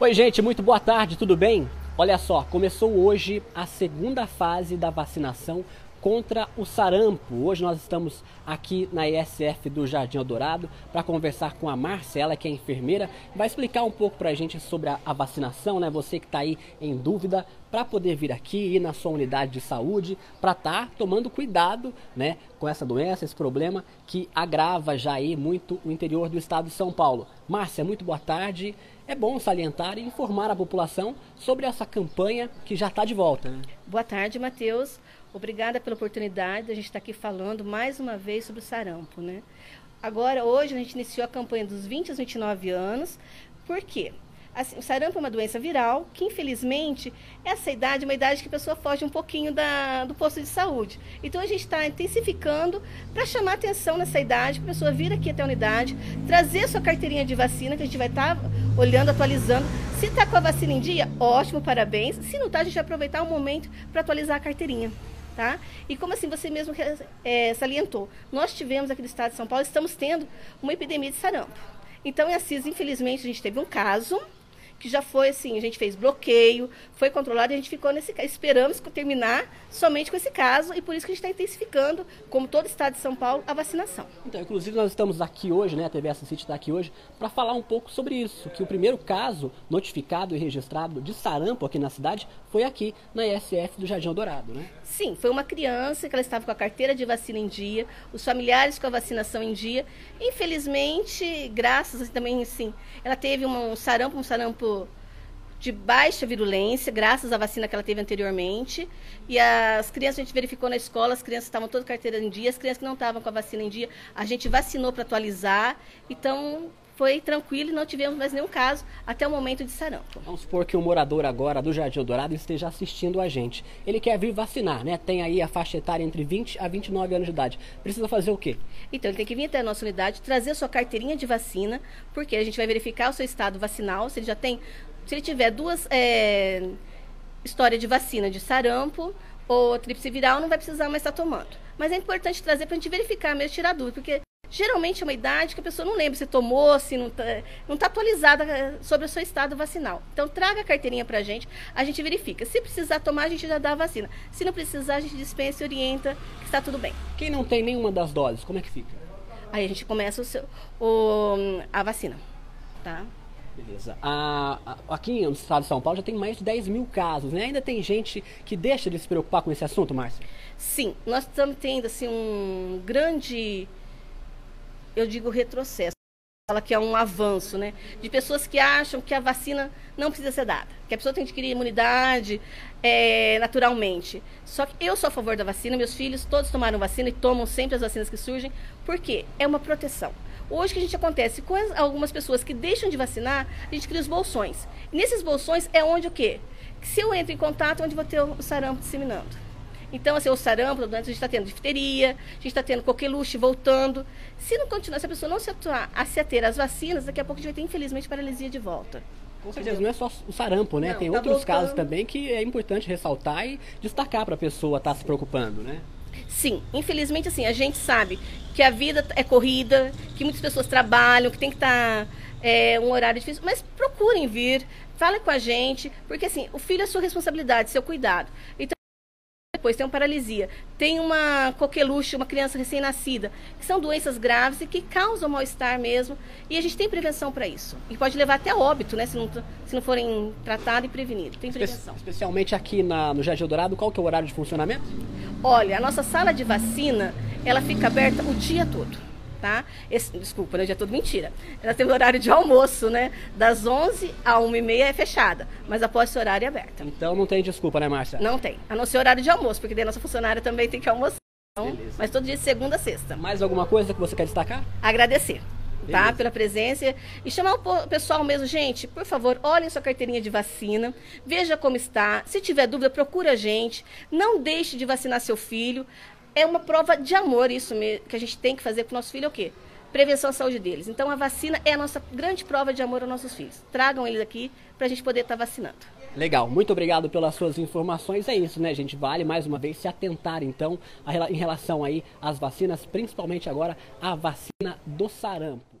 Oi, gente, muito boa tarde, tudo bem? Olha só, começou hoje a segunda fase da vacinação contra o sarampo. Hoje nós estamos aqui na ISF do Jardim Eldorado para conversar com a Marcela, que é enfermeira, vai explicar um pouco para a gente sobre a, vacinação, né? Você que está aí em dúvida, para poder vir aqui, ir na sua unidade de saúde, para estar tá tomando cuidado, né, com essa doença, esse problema que agrava já aí muito o interior do estado de São Paulo. Márcia, muito boa tarde. É bom salientar e informar a população sobre essa campanha que já está de volta. Né? Boa tarde, Matheus. Obrigada pela oportunidade de a gente estar aqui falando mais uma vez sobre o sarampo, né? Agora, hoje, a gente iniciou a campanha dos 20 aos 29 anos. Por quê? Assim, o sarampo é uma doença viral que, infelizmente, essa idade é uma idade que a pessoa foge um pouquinho da, do posto de saúde. Então, a gente está intensificando para chamar atenção nessa idade, para a pessoa vir aqui até a unidade, trazer sua carteirinha de vacina, que a gente vai estar tá olhando, atualizando. Se está com a vacina em dia, ótimo, parabéns. Se não está, a gente vai aproveitar o momento para atualizar a carteirinha. Tá? E como assim você mesmo é, salientou, nós tivemos aqui no estado de São Paulo, estamos tendo uma epidemia de sarampo. Então, em Assis, infelizmente, a gente teve um caso que já foi assim, a gente fez bloqueio, foi controlado e a gente ficou nesse esperamos terminar somente com esse caso e por isso que a gente está intensificando, como todo o estado de São Paulo, a vacinação. Então, inclusive nós estamos aqui hoje, né, a TV City está aqui hoje, para falar um pouco sobre isso, que o primeiro caso notificado e registrado de sarampo aqui na cidade foi aqui na ISF do Jardim Dourado, né? Sim, foi uma criança que ela estava com a carteira de vacina em dia, os familiares com a vacinação em dia. Infelizmente, graças também, sim, ela teve um sarampo, um sarampo de baixa virulência, graças à vacina que ela teve anteriormente. E as crianças, a gente verificou na escola, as crianças estavam todas carteira em dia, as crianças que não estavam com a vacina em dia, a gente vacinou para atualizar. Então, foi tranquilo e não tivemos mais nenhum caso até o momento de sarampo. Vamos supor que um morador agora do Jardim Dourado esteja assistindo a gente. Ele quer vir vacinar, né? Tem aí a faixa etária entre 20 a 29 anos de idade. Precisa fazer o quê? Então, ele tem que vir até a nossa unidade, trazer sua carteirinha de vacina, porque a gente vai verificar o seu estado vacinal, se ele já tem, se ele tiver duas é, histórias de vacina de sarampo ou tríplice viral, não vai precisar mais estar tomando. Mas é importante trazer para a gente verificar mesmo, tirar dúvida, porque Geralmente é uma idade que a pessoa não lembra se tomou, se não está não tá atualizada eh, sobre o seu estado vacinal. Então, traga a carteirinha para a gente, a gente verifica. Se precisar tomar, a gente já dá a vacina. Se não precisar, a gente dispensa e orienta que está tudo bem. Quem não tem nenhuma das doses, como é que fica? Aí a gente começa o seu, o, a vacina, tá? Beleza. Aqui no estado de São Paulo já tem mais de 10 mil casos, né? Ainda tem gente que deixa de se preocupar com esse assunto, Márcia? Sim, nós estamos tendo assim, um grande eu digo retrocesso. Fala que é um avanço, né? De pessoas que acham que a vacina não precisa ser dada, que a pessoa tem que adquirir imunidade é, naturalmente. Só que eu sou a favor da vacina, meus filhos todos tomaram vacina e tomam sempre as vacinas que surgem, porque é uma proteção. Hoje que a gente acontece com algumas pessoas que deixam de vacinar, a gente cria os bolsões. Nesses bolsões é onde o quê? Se eu entro em contato, é onde vou ter o sarampo disseminando. Então, assim, o sarampo, a gente está tendo difteria, a gente está tendo coqueluche voltando. Se não continuar, se a pessoa não se atuar a se ater às vacinas, daqui a pouco a gente vai ter, infelizmente, paralisia de volta. Com certeza, não é só o sarampo, né? Não, Tem tá outros voltando. casos também que é importante ressaltar e destacar para a pessoa estar tá se preocupando, né? Sim, infelizmente, assim, a gente sabe que a vida é corrida, que muitas pessoas trabalham, que tem que estar tá, é, um horário difícil, mas procurem vir, falem com a gente, porque assim, o filho é sua responsabilidade, seu cuidado. Então, depois tem uma paralisia, tem uma coqueluche, uma criança recém-nascida, que são doenças graves e que causam mal-estar mesmo. E a gente tem prevenção para isso. E pode levar até óbito, né, se não, se não forem tratados e prevenidos. Tem prevenção. especialmente aqui na, no Jardim Dourado, qual que é o horário de funcionamento? Olha, a nossa sala de vacina, ela fica aberta o dia todo tá? Esse, desculpa, né, dia todo mentira. Ela tem o horário de almoço, né? Das 11 a 1h30 é fechada, mas após esse horário é aberta. Então não tem desculpa, né, Márcia? Não tem. A não ser horário de almoço, porque daí a nossa funcionária também tem que almoçar. Então, mas todo dia de segunda a sexta. Mais alguma coisa que você quer destacar? Agradecer. Tá, pela presença e chamar o pessoal mesmo, gente, por favor, olhem sua carteirinha de vacina, veja como está. Se tiver dúvida, procura a gente. Não deixe de vacinar seu filho é uma prova de amor isso que a gente tem que fazer com o nosso filho, é o quê? Prevenção à saúde deles. Então, a vacina é a nossa grande prova de amor aos nossos filhos. Tragam eles aqui para a gente poder estar tá vacinando. Legal, muito obrigado pelas suas informações. É isso, né, gente? Vale mais uma vez se atentar, então, em relação aí às vacinas, principalmente agora a vacina do sarampo.